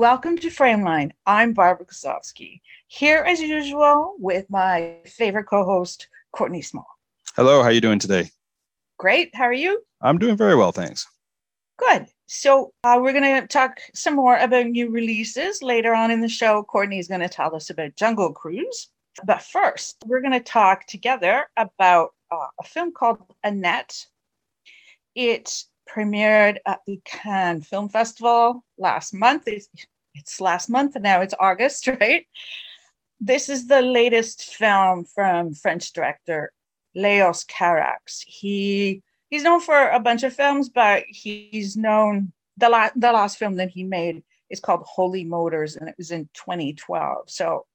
Welcome to Frameline. I'm Barbara Kosovsky, here as usual with my favorite co-host, Courtney Small. Hello, how are you doing today? Great. How are you? I'm doing very well, thanks. Good. So uh, we're going to talk some more about new releases later on in the show. Courtney is going to tell us about Jungle Cruise. But first, we're going to talk together about uh, a film called Annette. It premiered at the Cannes Film Festival last month. It's, it's last month and now it's August, right? This is the latest film from French director Leos Carax. He he's known for a bunch of films, but he's known the last the last film that he made is called Holy Motors, and it was in 2012. So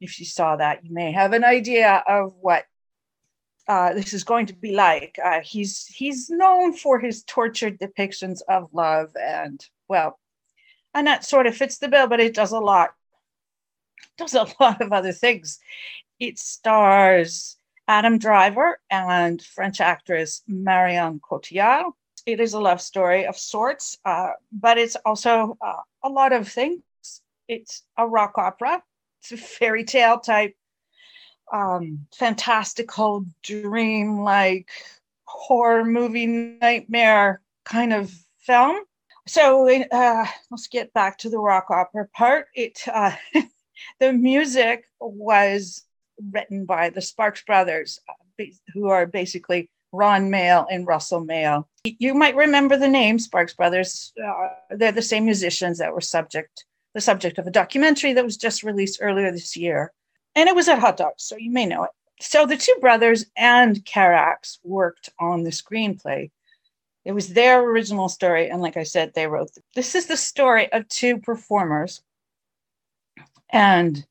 if you saw that, you may have an idea of what uh, this is going to be like. Uh, he's he's known for his tortured depictions of love, and well, and that sort of fits the bill, but it does a lot, does a lot of other things. It stars Adam Driver and French actress Marion Cotillard. It is a love story of sorts, uh, but it's also uh, a lot of things. It's a rock opera. It's a fairy tale type um, fantastical dream like horror movie nightmare kind of film. So uh, let's get back to the rock opera part. It uh, the music was written by the Sparks brothers, uh, who are basically Ron Mael and Russell Mael. You might remember the name Sparks Brothers. Uh, they're the same musicians that were subject the subject of a documentary that was just released earlier this year and it was at Hot Docs, so you may know it. So the two brothers and Carax worked on the screenplay. It was their original story, and like I said, they wrote. This is the story of two performers and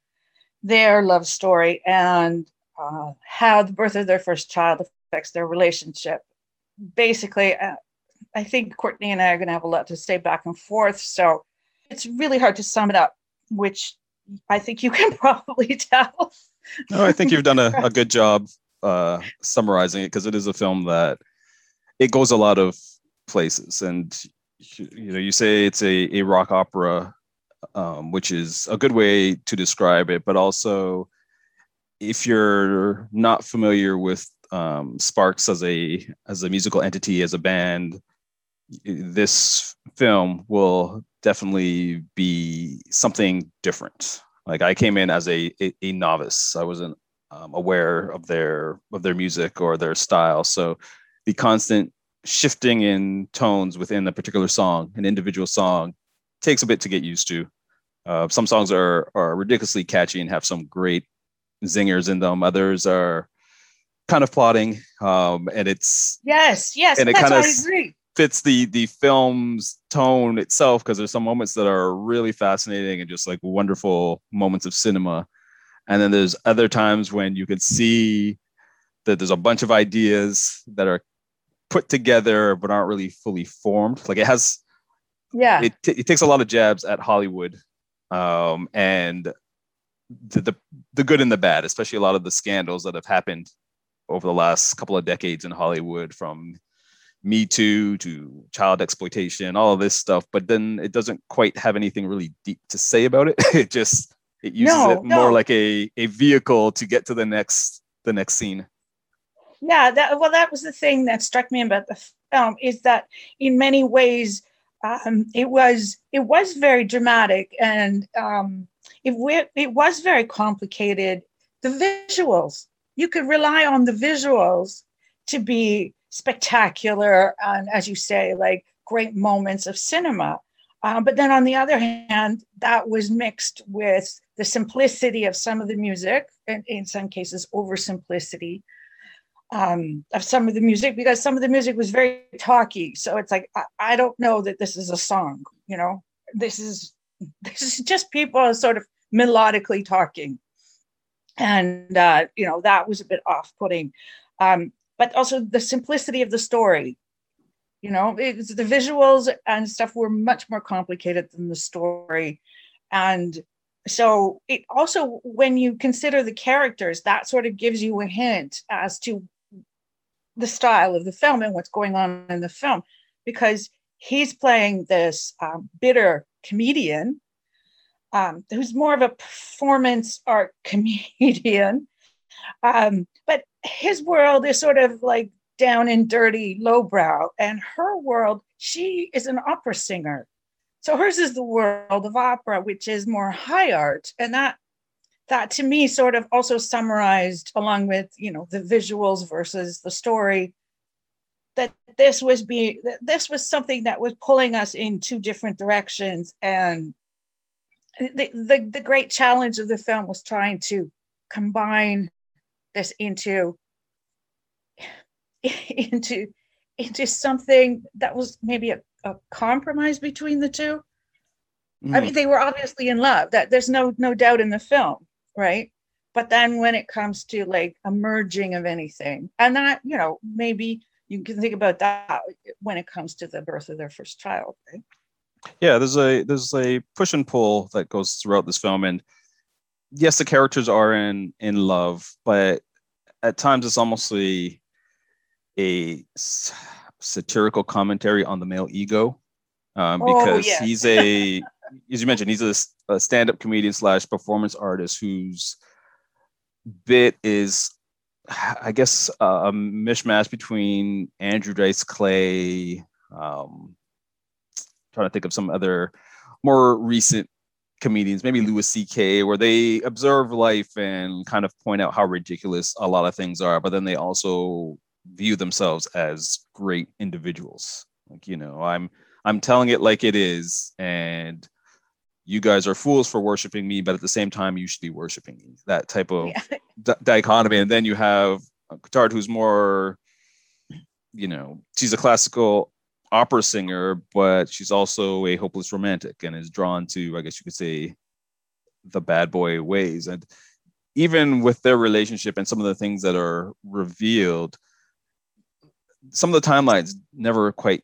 their love story, and uh, how the birth of their first child affects their relationship. Basically, uh, I think Courtney and I are going to have a lot to say back and forth, so it's really hard to sum it up, which I think you can probably tell. no, I think you've done a, a good job uh, summarizing it because it is a film that it goes a lot of places, and you know, you say it's a, a rock opera, um, which is a good way to describe it, but also if you're not familiar with um, Sparks as a as a musical entity, as a band, this film will definitely be something different. Like I came in as a a, a novice. I wasn't um, aware of their of their music or their style. So the constant shifting in tones within a particular song, an individual song, takes a bit to get used to. Uh, some songs are are ridiculously catchy and have some great zingers in them. Others are kind of plotting, um, and it's yes, yes, and it kind of fits the the film's tone itself because there's some moments that are really fascinating and just like wonderful moments of cinema and then there's other times when you can see that there's a bunch of ideas that are put together but aren't really fully formed like it has yeah it, t- it takes a lot of jabs at hollywood um, and the, the the good and the bad especially a lot of the scandals that have happened over the last couple of decades in hollywood from me Too to child exploitation, all of this stuff, but then it doesn't quite have anything really deep to say about it. it just it uses no, it more like a a vehicle to get to the next the next scene. Yeah, that well, that was the thing that struck me about the film is that in many ways um, it was it was very dramatic and um, it it was very complicated. The visuals you could rely on the visuals to be spectacular and, as you say, like great moments of cinema. Um, but then on the other hand, that was mixed with the simplicity of some of the music, and in some cases, oversimplicity um, of some of the music, because some of the music was very talky. So it's like, I, I don't know that this is a song, you know, this is this is just people sort of melodically talking. And, uh, you know, that was a bit off putting. Um, but also the simplicity of the story. You know, it's the visuals and stuff were much more complicated than the story. And so it also, when you consider the characters, that sort of gives you a hint as to the style of the film and what's going on in the film, because he's playing this um, bitter comedian um, who's more of a performance art comedian. Um, but his world is sort of like down and dirty, lowbrow, and her world, she is an opera singer. So hers is the world of opera, which is more high art, and that that to me sort of also summarized along with you know the visuals versus the story that this was being this was something that was pulling us in two different directions. And the, the, the great challenge of the film was trying to combine this into into into something that was maybe a, a compromise between the two. Mm. i mean they were obviously in love that there's no no doubt in the film right but then when it comes to like a merging of anything and that you know maybe you can think about that when it comes to the birth of their first child right yeah there's a there's a push and pull that goes throughout this film and yes the characters are in in love but at times it's almost a, a satirical commentary on the male ego um, oh, because oh, yes. he's a as you mentioned he's a, a stand-up comedian slash performance artist whose bit is i guess a mishmash between andrew dice clay um, trying to think of some other more recent comedians, maybe Louis C.K., where they observe life and kind of point out how ridiculous a lot of things are, but then they also view themselves as great individuals. Like, you know, I'm I'm telling it like it is, and you guys are fools for worshiping me, but at the same time, you should be worshiping me. That type of yeah. di- dichotomy. And then you have uh, Cotillard, who's more, you know, she's a classical opera singer, but she's also a hopeless romantic and is drawn to, I guess you could say, the bad boy ways. And even with their relationship and some of the things that are revealed, some of the timelines never quite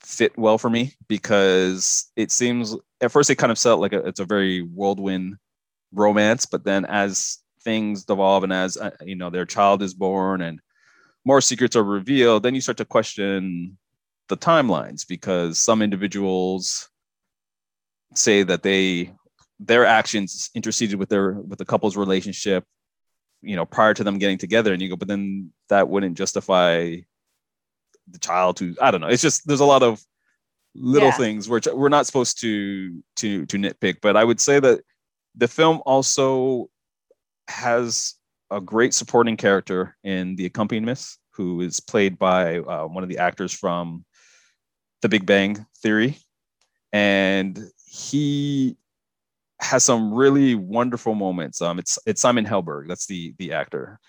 fit well for me because it seems at first it kind of felt like a, it's a very whirlwind romance, but then as things devolve and as uh, you know their child is born and more secrets are revealed, then you start to question the timelines because some individuals say that they their actions interceded with their with the couple's relationship you know prior to them getting together and you go but then that wouldn't justify the child who i don't know it's just there's a lot of little yeah. things which we're not supposed to to to nitpick but i would say that the film also has a great supporting character in the accompanist who is played by uh, one of the actors from the Big Bang Theory, and he has some really wonderful moments. Um, it's it's Simon Helberg, that's the the actor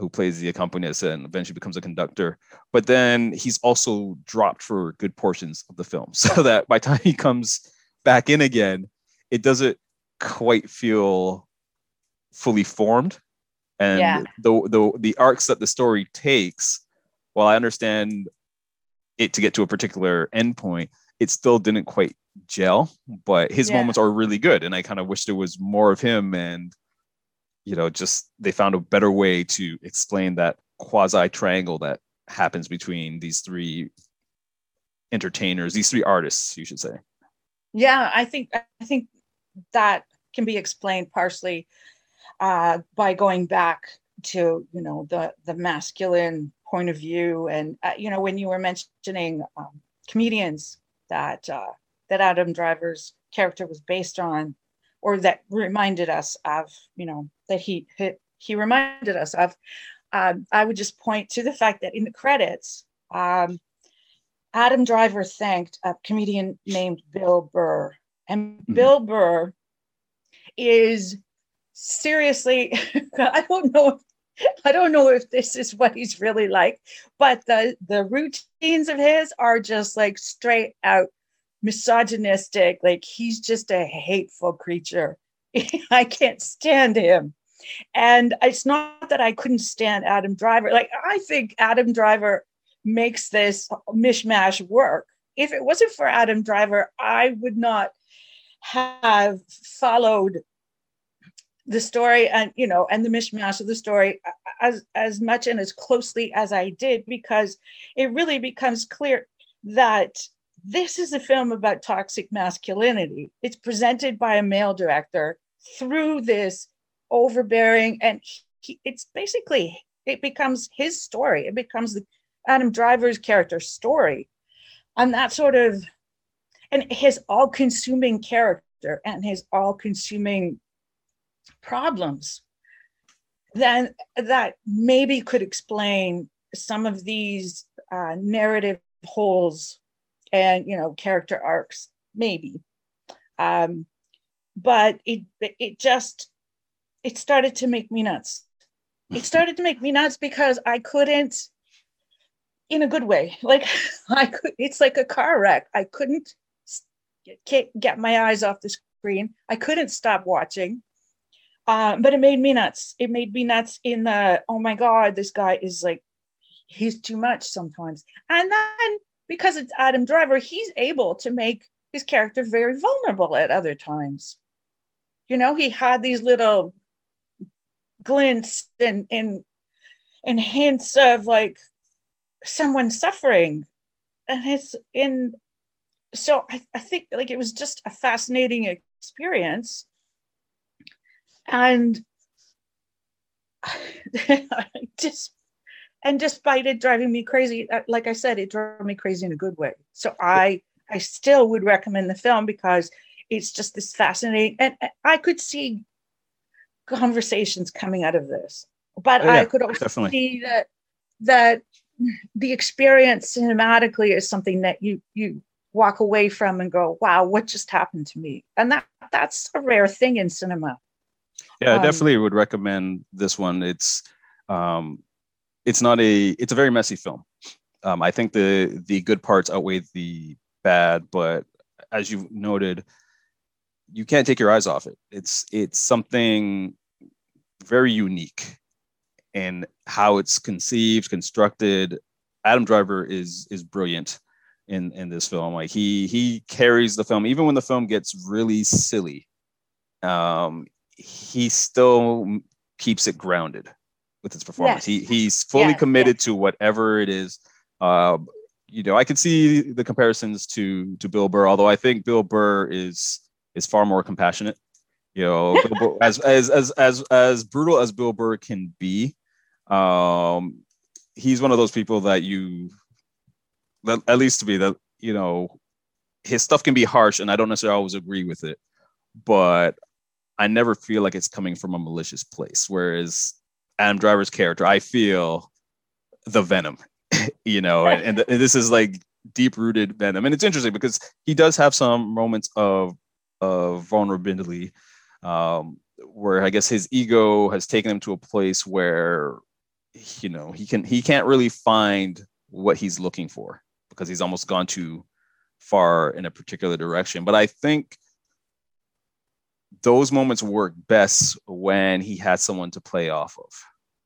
who plays the accompanist and eventually becomes a conductor. But then he's also dropped for good portions of the film, so that by the time he comes back in again, it doesn't quite feel fully formed. And yeah. the, the the arcs that the story takes, while I understand it to get to a particular endpoint, it still didn't quite gel. But his yeah. moments are really good, and I kind of wish there was more of him. And you know, just they found a better way to explain that quasi triangle that happens between these three entertainers, these three artists, you should say. Yeah, I think I think that can be explained partially uh, by going back to you know the the masculine point of view. And uh, you know, when you were mentioning um, comedians that uh, that Adam Driver's character was based on, or that reminded us of, you know, that he he, he reminded us of, um, I would just point to the fact that in the credits, um, Adam Driver thanked a comedian named Bill Burr, and mm-hmm. Bill Burr is seriously, I don't know if I don't know if this is what he's really like, but the the routines of his are just like straight out misogynistic. Like he's just a hateful creature. I can't stand him. And it's not that I couldn't stand Adam Driver. Like I think Adam Driver makes this mishmash work. If it wasn't for Adam Driver, I would not have followed the story and you know and the mishmash of the story as as much and as closely as I did because it really becomes clear that this is a film about toxic masculinity. It's presented by a male director through this overbearing, and he, it's basically it becomes his story. It becomes the Adam Driver's character story, and that sort of and his all-consuming character and his all-consuming problems then that maybe could explain some of these uh, narrative holes and you know character arcs maybe. Um, but it it just it started to make me nuts. It started to make me nuts because i couldn't in a good way like i could it's like a car wreck. I couldn't get, get my eyes off the screen. I couldn't stop watching. Uh, but it made me nuts. It made me nuts in the oh my god this guy is like he's too much sometimes. And then because it's Adam Driver, he's able to make his character very vulnerable at other times. You know, he had these little glints and and and hints of like someone suffering. And it's in so I, I think like it was just a fascinating experience. And I just and despite it driving me crazy uh, like i said it drove me crazy in a good way. So i i still would recommend the film because it's just this fascinating and i could see conversations coming out of this but oh, yeah, i could also definitely. see that that the experience cinematically is something that you you walk away from and go wow what just happened to me? And that that's a rare thing in cinema. Yeah um, i definitely would recommend this one. It's um it's not a it's a very messy film. Um, I think the the good parts outweigh the bad, but as you noted, you can't take your eyes off it. It's it's something very unique in how it's conceived, constructed. Adam Driver is is brilliant in in this film. Like he he carries the film even when the film gets really silly. Um, he still keeps it grounded with his performance. Yes. He he's fully yes, committed yes. to whatever it is. Uh, you know, I can see the comparisons to to Bill Burr, although I think Bill Burr is is far more compassionate. You know, Burr, as as as as as brutal as Bill Burr can be, um, he's one of those people that you, that, at least to me, that you know, his stuff can be harsh, and I don't necessarily always agree with it, but I never feel like it's coming from a malicious place. Whereas Adam Driver's character, I feel the venom, you know, and, and, and this is like deep rooted venom. And it's interesting because he does have some moments of of vulnerability, um, where I guess his ego has taken him to a place where, you know, he can he can't really find what he's looking for because he's almost gone too far in a particular direction. But I think those moments work best when he has someone to play off of.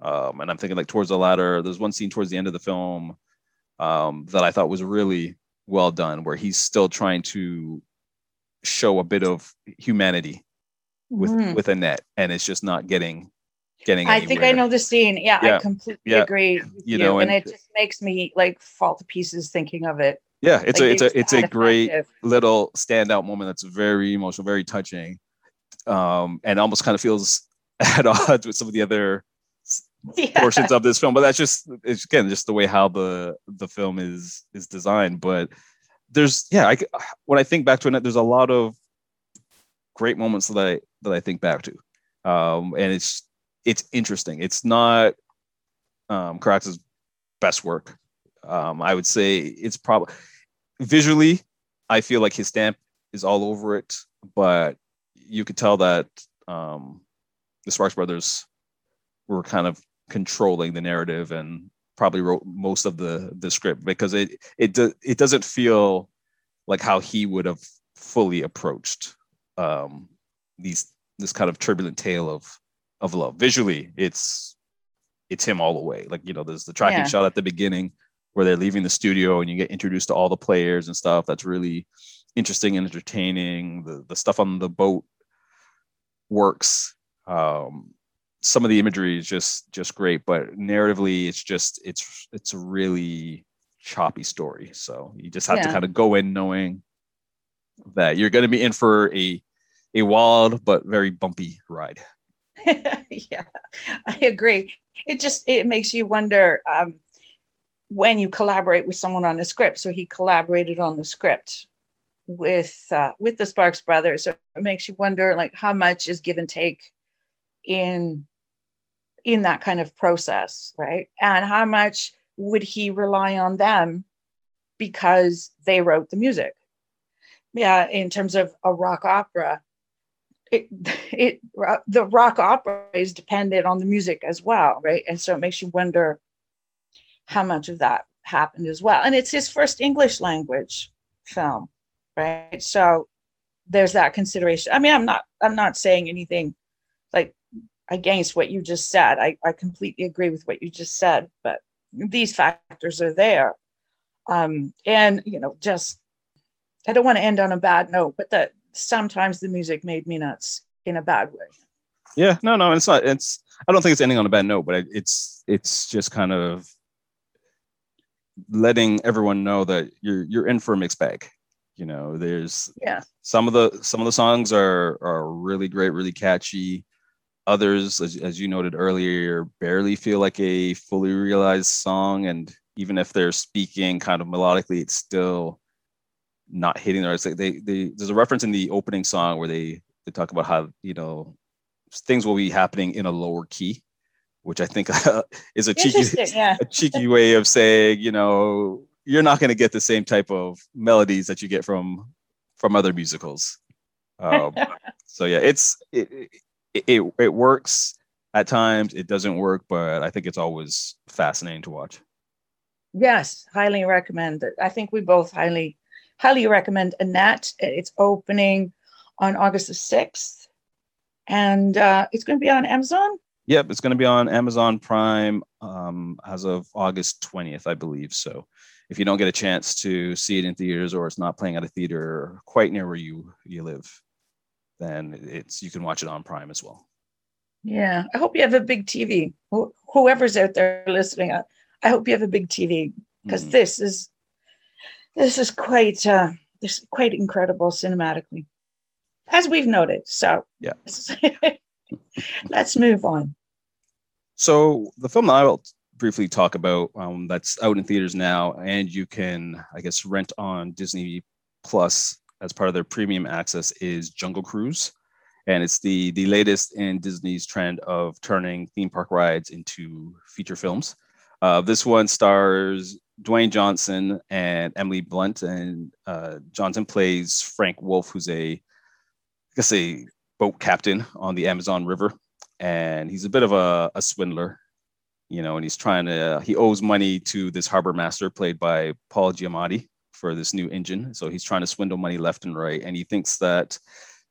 Um, and I'm thinking like towards the latter, there's one scene towards the end of the film um, that I thought was really well done, where he's still trying to show a bit of humanity with mm. with Annette, and it's just not getting getting. I think I know the scene. Yeah, yeah. I completely yeah. agree. You, you, know, and, and, it just makes me like fall to pieces thinking of it. Yeah, it's like, a it's a it's a great little standout moment that's very emotional, very touching, um, and almost kind of feels at odds with some of the other yeah. portions of this film but that's just it's again just the way how the the film is is designed but there's yeah i when i think back to it there's a lot of great moments that i that i think back to um and it's it's interesting it's not um Carax's best work um i would say it's probably visually i feel like his stamp is all over it but you could tell that um the sparks brothers were kind of controlling the narrative and probably wrote most of the the script because it it do, it doesn't feel like how he would have fully approached um these this kind of turbulent tale of of love. Visually it's it's him all the way. Like you know there's the tracking yeah. shot at the beginning where they're leaving the studio and you get introduced to all the players and stuff. That's really interesting and entertaining the the stuff on the boat works um some of the imagery is just just great, but narratively, it's just it's it's a really choppy story. So you just have Yeah. to kind of go in knowing that you're going to be in for a a wild but very bumpy ride. yeah, I agree. It just it makes you wonder um, when you collaborate with someone on a script. So he collaborated on the script with uh, with the Sparks brothers. It makes you wonder like how much is give and take in in that kind of process, right? And how much would he rely on them because they wrote the music? Yeah, in terms of a rock opera, it it the rock opera is dependent on the music as well, right? And so it makes you wonder how much of that happened as well. And it's his first English language film, right? So there's that consideration. I mean, I'm not I'm not saying anything like against what you just said. I, I completely agree with what you just said, but these factors are there. Um, and you know, just I don't want to end on a bad note, but that sometimes the music made me nuts in a bad way. Yeah, no, no, it's not. It's I don't think it's ending on a bad note, but it's it's just kind of letting everyone know that you're you're in for a mixed bag. You know, there's Yeah. some of the some of the songs are are really great, really catchy. Others, as, as you noted earlier, barely feel like a fully realized song, and even if they're speaking kind of melodically, it's still not hitting the right. It's like they, they there's a reference in the opening song where they they talk about how you know things will be happening in a lower key, which I think is a cheeky Yeah. a cheeky way of saying, you know, you're not going to get the same type of melodies that you get from from other musicals. Um, so yeah, it's it, it it it works at times. It doesn't work, but I think it's always fascinating to watch. Yes, highly recommend it. I think we both highly, highly recommend Annette. It's opening on August the 6th. And uh, it's going to be on Amazon. Yep, it's going to be on Amazon Prime um, as of August 20th, I believe. So if you don't get a chance to see it in theaters or it's not playing at a theater quite near where you you live, then it's you can watch it on Prime as well. Yeah. I hope you have a big TV. Wh- Whoever's out there listening, I, I hope you have a big TV because Mhm. this is this is quite uh this is quite incredible cinematically as we've noted so Yeah. let's move on So the film that I will briefly talk about um, that's out in theaters now, and you can, I guess, rent on Disney Plus as part of their premium access is Jungle Cruise, and it's the the latest in Disney's trend of turning theme park rides into feature films. Uh, this one stars Dwayne Johnson and Emily Blunt, and uh, Johnson plays Frank Wolf, who's a, I guess, a boat captain on the Amazon River. And he's a bit of a, a swindler, you know, and he's trying to, he owes money to this harbor master played by Paul Giamatti for this new engine. So he's trying to swindle money left and right. And he thinks that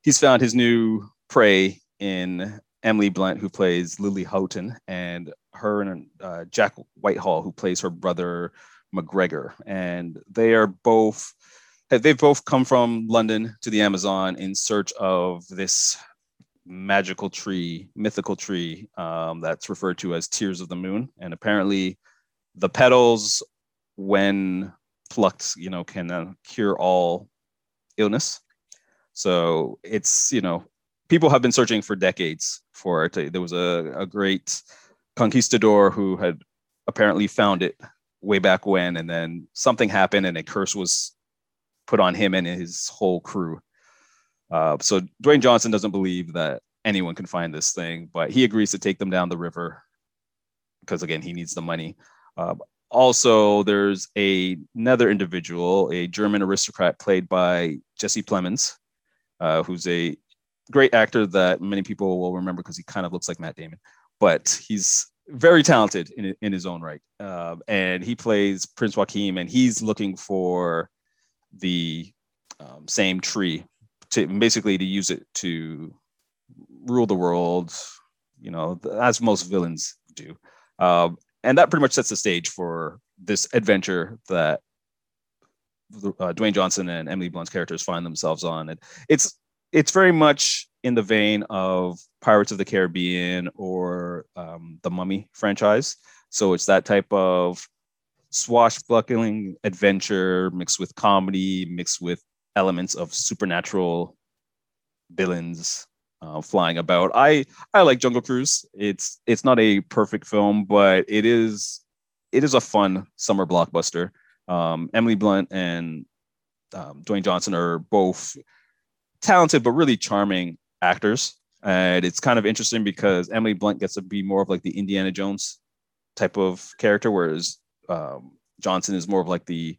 he's found his new prey in Emily Blunt, who plays Lily Houghton, and her and uh, Jack Whitehall, who plays her brother McGregor. And they are both, they've both come from London to the Amazon in search of this magical tree, mythical tree um, that's referred to as Tears of the Moon. And apparently, the petals, when plucked, you know, can uh, cure all illness. So it's, you know, people have been searching for decades for it. There was a, a great conquistador who had apparently found it way back when, and then something happened and a curse was put on him and his whole crew. Uh, so Dwayne Johnson doesn't believe that anyone can find this thing, but he agrees to take them down the river because again he needs the money. Uh, also, there's a, another individual, a German aristocrat played by Jesse Plemons, uh, who's a great actor that many people will remember because he kind of looks like Matt Damon, but he's very talented in, in his own right. Uh, and he plays Prince Joachim, and he's looking for the um, same tree to basically to use it to rule the world, you know, as most villains do. Um, and that pretty much sets the stage for this adventure that uh, Dwayne Johnson and Emily Blunt's characters find themselves on. And it's it's very much in the vein of Pirates of the Caribbean or um, the Mummy franchise. So it's that type of swashbuckling adventure mixed with comedy, mixed with elements of supernatural villains uh, flying about. I I like Jungle Cruise. It's it's not a perfect film, but it is it is a fun summer blockbuster. Um, Emily Blunt and um, Dwayne Johnson are both talented but really charming actors, and it's kind of interesting because Emily Blunt gets to be more of like the Indiana Jones type of character, whereas um, Johnson is more of like the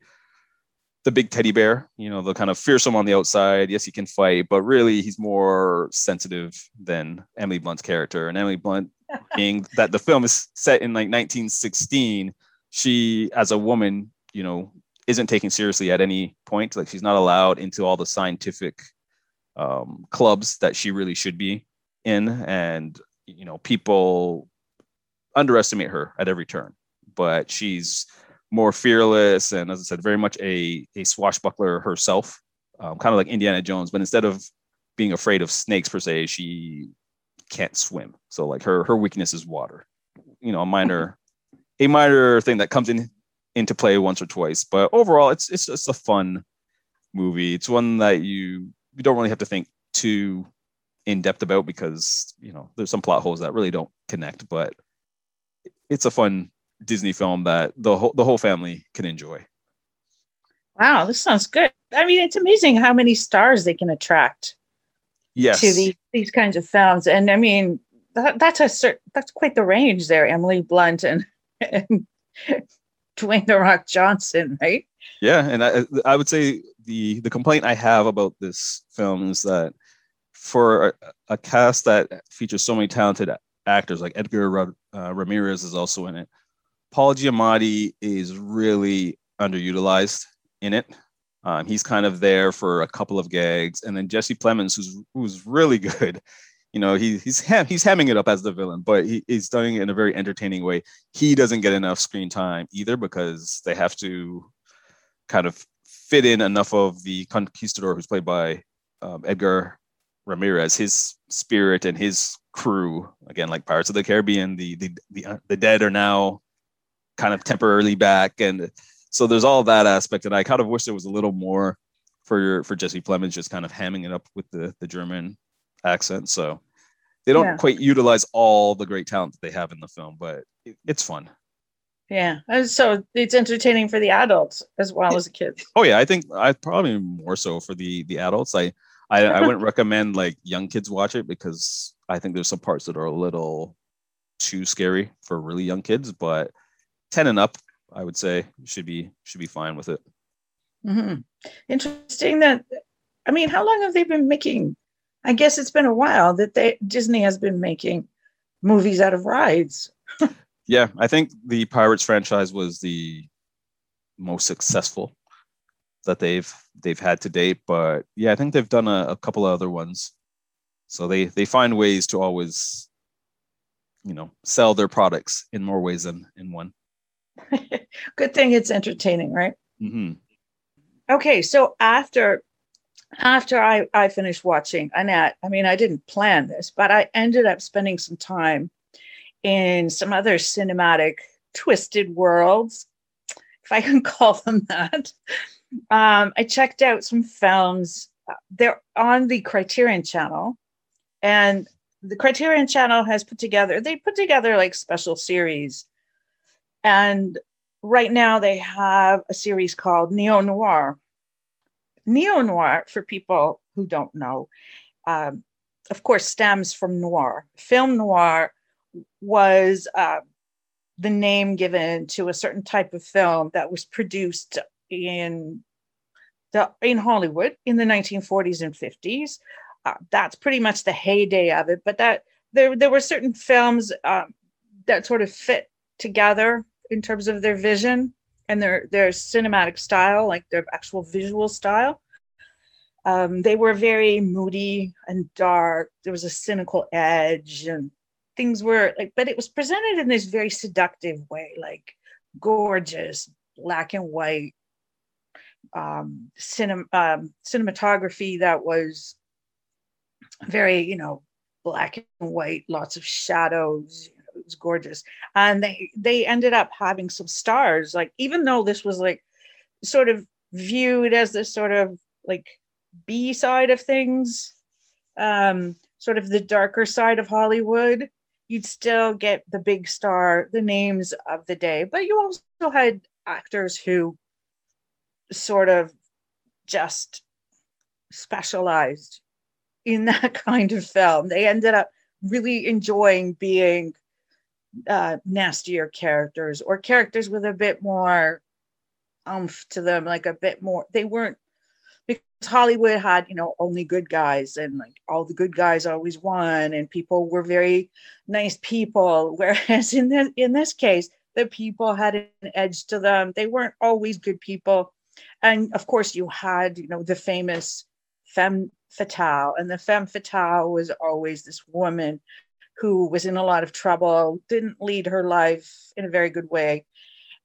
the big teddy bear, you know, the kind of fearsome on the outside. Yes, he can fight, but really he's more sensitive than Emily Blunt's character. And Emily Blunt, being that the film is set in like 1916, she, as a woman, you know, isn't taken seriously at any point. Like she's not allowed into all the scientific um, clubs that she really should be in. And, you know, people underestimate her at every turn, but she's more fearless and, as I said, very much a, a swashbuckler herself, um, kind of like Indiana Jones. But instead of being afraid of snakes per se, she can't swim. So like her her weakness is water. You know, a minor a minor thing that comes in into play once or twice. But overall, it's it's just a fun movie. It's one that you you don't really have to think too in depth about because you know there's some plot holes that really don't connect. But it's a fun Disney film that the whole the whole family can enjoy. Wow, this sounds good. I mean, it's amazing how many stars they can attract. Yes. To these these kinds of films, and I mean, that, that's a certain that's quite the range there. Emily Blunt and, and Dwayne the Rock Johnson, right? Yeah, and I I would say the the complaint I have about this film is that for a, a cast that features so many talented actors, like Edgar uh, Ramirez is also in it. Paul Giamatti is really underutilized in it. Um, he's kind of there for a couple of gags, and then Jesse Plemons, who's who's really good. You know, he, he's he's hamming it up as the villain, but he, he's doing it in a very entertaining way. He doesn't get enough screen time either because they have to kind of fit in enough of the conquistador, who's played by um, Edgar Ramirez, his spirit and his crew. Again, like Pirates of the Caribbean, the the the, uh, the dead are now kind of temporarily back, and so there's all that aspect. And I kind of wish there was a little more for for Jesse Plemons just kind of hamming it up with the the German accent. So they don't yeah. quite utilize all the great talent that they have in the film, but it, it's fun. Yeah, so it's entertaining for the adults as well as the kids. Oh yeah, I think I probably more so for the the adults. I I, I wouldn't recommend like young kids watch it because I think there's some parts that are a little too scary for really young kids. But 10 and up, I would say should be should be fine with it. Mm-hmm. Interesting that I mean, how long have they been making? I guess it's been a while that they Disney has been making movies out of rides. yeah, I think the Pirates franchise was the most successful that they've they've had to date. But yeah, I think they've done a, a couple of other ones. So they they find ways to always, you know, sell their products in more ways than in one. Good thing it's entertaining, right? Mm-hmm. Okay, so after after I, I finished watching Annette, I mean, I didn't plan this, but I ended up spending some time in some other cinematic twisted worlds, if I can call them that. Um, I checked out some films. They're on the Criterion channel, and the Criterion channel has put together, they put together like special series and right now they have a series called Neo Noir. Neo Noir, for people who don't know, um, of course, stems from noir. Film noir was uh, the name given to a certain type of film that was produced in the in Hollywood in the 1940s and 50s. Uh, that's pretty much the heyday of it. But that there there were certain films um, that sort of fit together in terms of their vision and their their cinematic style, like their actual visual style. Um, they were very moody and dark. There was a cynical edge, and things were like, but it was presented in this very seductive way, like gorgeous black and white um, um, cinematography that was very, you know, black and white, lots of shadows, was gorgeous. And they they ended up having some stars. Like even though this was like sort of viewed as this sort of like B side of things, um, sort of the darker side of Hollywood, you'd still get the big star, the names of the day. But you also had actors who sort of just specialized in that kind of film. They ended up really enjoying being uh, nastier characters or characters with a bit more umph to them, like a bit more. They weren't because Hollywood had, you know, only good guys and like all the good guys always won, and people were very nice people. Whereas in this in this case, the people had an edge to them. They weren't always good people. And of course, you had, you know, the famous femme fatale. And the femme fatale was always this woman who was in a lot of trouble, didn't lead her life in a very good way.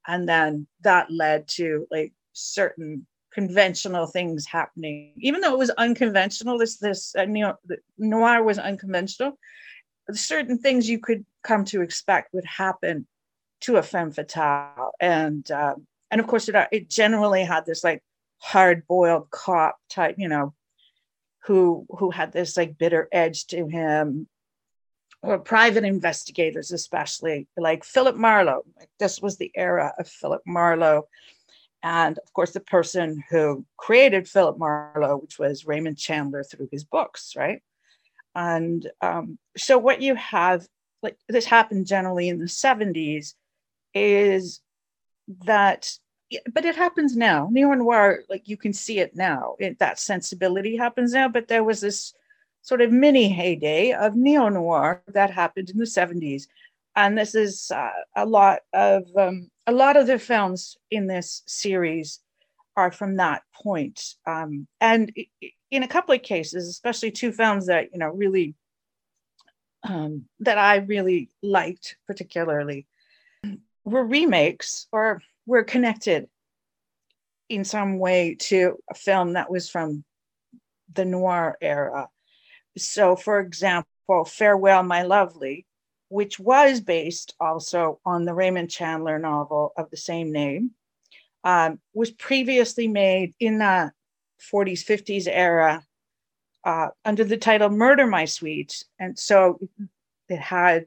And then that led to like certain conventional things happening, even though it was unconventional. This, this uh, noir was unconventional. Certain things you could come to expect would happen to a femme fatale, and um, and of course it, it generally had this like hard boiled cop type, you know, who who had this like bitter edge to him or private investigators especially like philip marlowe this was the era of philip marlowe and of course the person who created philip marlowe which was raymond chandler through his books right and um, so what you have like this happened generally in the 70s is that but it happens now. Neo noir, like you can see it now. It, that sensibility happens now. But there was this sort of mini heyday of neo noir that happened in the 70s, and this is uh, a lot of um, a lot of the films in this series are from that point. Um, and in a couple of cases, especially two films that you know really um, that I really liked particularly were remakes or were connected in some way to a film that was from the noir era. So, for example, Farewell, My Lovely, which was based also on the Raymond Chandler novel of the same name, um, was previously made in the 40s, 50s era uh, under the title Murder My Sweet. And so it had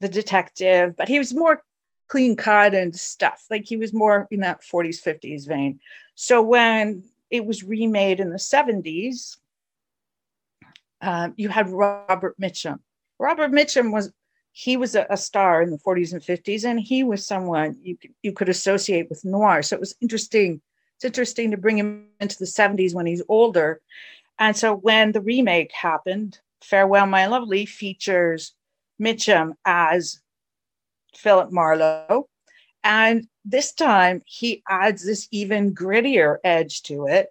the detective, but he was more clean cut and stuff. Like he was more in that 40s, 50s vein. So when it was remade in the 70s, um, you had Robert Mitchum. Robert Mitchum was he was a, a, star in the 40s and 50s, and he was someone you you could associate with noir. So it was interesting. It's interesting to bring him into the 70s when he's older. And so when the remake happened, Farewell, My Lovely features Mitchum as Philip Marlowe. And this time he adds this even grittier edge to it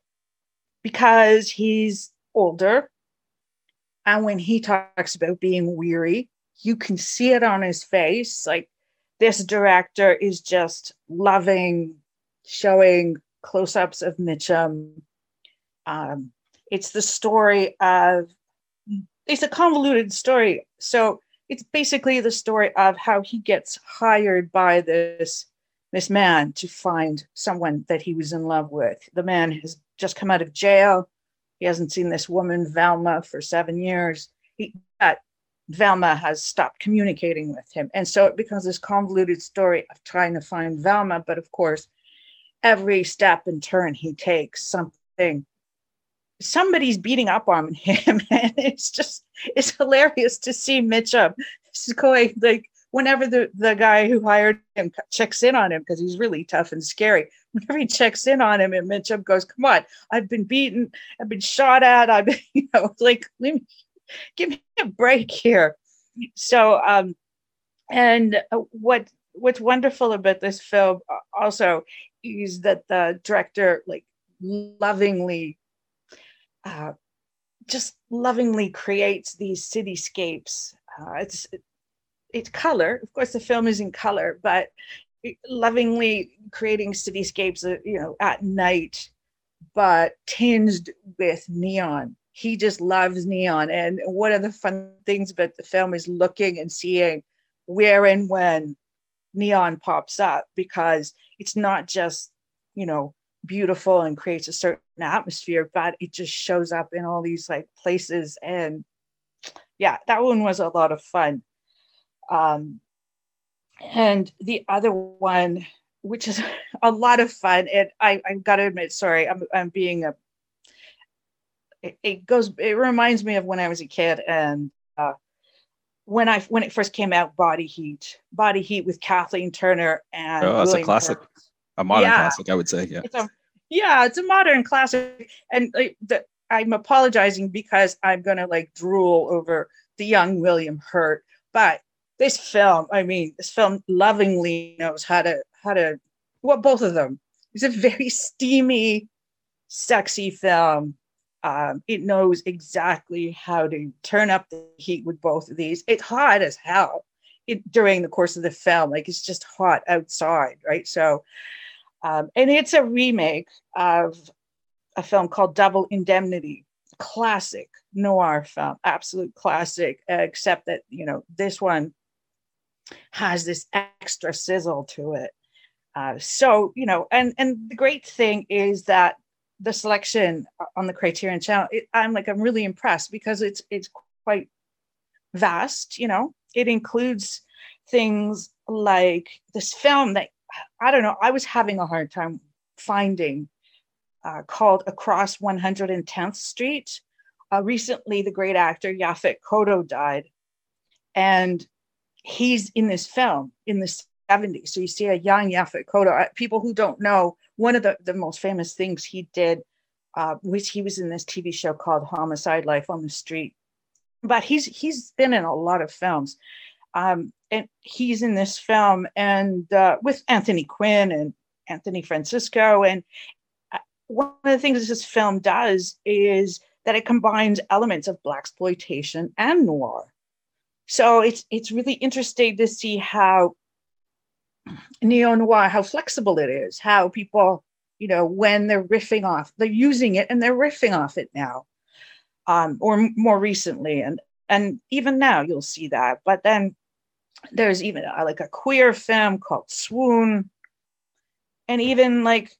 because he's older. And when he talks about being weary, you can see it on his face. Like this director is just loving showing close ups of Mitchum. Um, it's the story of, it's a convoluted story. So it's basically the story of how he gets hired by this this man to find someone that he was in love with. The man has just come out of jail. He hasn't seen this woman Velma for seven years. He that Velma has stopped communicating with him, and so it becomes this convoluted story of trying to find Velma. But of course, every step and turn he takes, something somebody's beating up on him and it's just it's hilarious to see mitchum going like whenever the, the guy who hired him checks in on him because he's really tough and scary whenever he checks in on him and mitchum goes come on i've been beaten i've been shot at i've been you know like me, give me a break here so um and what what's wonderful about this film also is that the director like lovingly uh, just lovingly creates these cityscapes. Uh, it's it's color, of course. The film is in color, but lovingly creating cityscapes, uh, you know, at night, but tinged with neon. He just loves neon, and one of the fun things about the film is looking and seeing where and when neon pops up because it's not just, you know, beautiful and creates a certain atmosphere, but it just shows up in all these like places. And yeah, that one was a lot of fun. Um, and the other one, which is a lot of fun, and I, I gotta admit, sorry, I'm, I'm being a, it, it goes, it reminds me of when I was a kid and uh, when I when it first came out, Body Heat, Body Heat with Kathleen Turner and oh, that's William a classic, a modern yeah. classic, I would say. Yeah, it's a, yeah, it's a modern classic, and like the, I'm apologizing because I'm gonna like drool over the young William Hurt, but this film, I mean, this film lovingly knows how to how to well, both of them. It's a very steamy, sexy film um, it knows exactly how to turn up the heat with both of these. It's hot as hell it, during the course of the film. Like it's just hot outside, right? So, um, and it's a remake of a film called Double Indemnity, classic noir film, absolute classic, except that, you know, this one has this extra sizzle to it. Uh, so, you know, and and the great thing is that the selection on the Criterion Channel, it, I'm like I'm really impressed because it's it's quite vast. You know, it includes things like this film that I don't know. I was having a hard time finding uh, called Across 110th Street. Uh, recently, the great actor Yaphet Kotto died, and he's in this film in the 70s. So you see a young Yaphet Kotto. Uh, people who don't know, one of the, the most famous things he did, uh, which he was in this TV show called Homicide Life on the Street. But he's he's been in a lot of films. Um, and he's in this film and uh, with Anthony Quinn and Anthony Franciosa. And uh, one of the things this film does is that it combines elements of blaxploitation and noir. So it's it's really interesting to see how neo noir, how flexible it is, how people, you know, when they're riffing off, they're using it and they're riffing off it now, um, or more recently, and and even now you'll see that. But then there's even uh, like a queer film called Swoon, and even like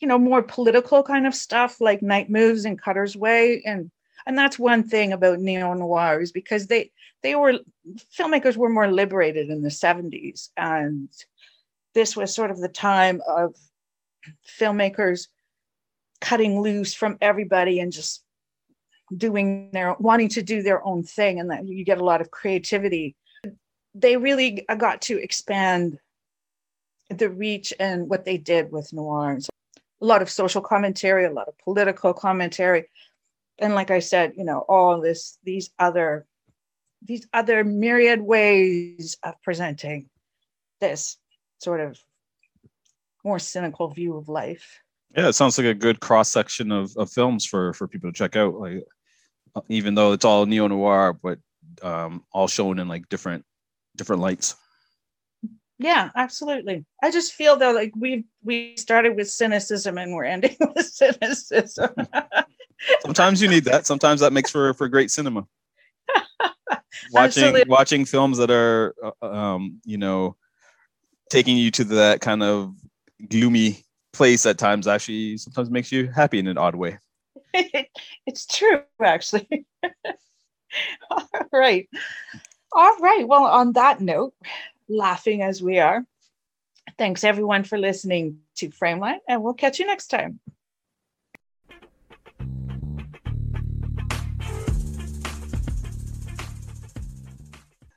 you know more political kind of stuff like Night Moves and Cutter's Way, and and that's one thing about neo noir is because they they were filmmakers were more liberated in the 70s and this was sort of the time of filmmakers cutting loose from everybody and just doing their wanting to do their own thing and that you get a lot of creativity. They really got to expand the reach and what they did with noir. So a lot of social commentary a lot of political commentary. And like i said you know all this these other these other myriad ways of presenting this sort of more cynical view of life. Yeah, it sounds like a good cross section of, of films for for people to check out. Like, even though it's all neo noir, but um, all shown in like different different lights. Yeah, absolutely. I just feel though like we we started with cynicism and we're ending with cynicism. Sometimes you need that. Sometimes that makes for for great cinema watching Absolutely. watching films that are uh, um, you know taking you to that kind of gloomy place at times actually sometimes makes you happy in an odd way. It's true actually. All right. All right. Well on that note laughing as we are thanks everyone for listening to frameline and we'll catch you next time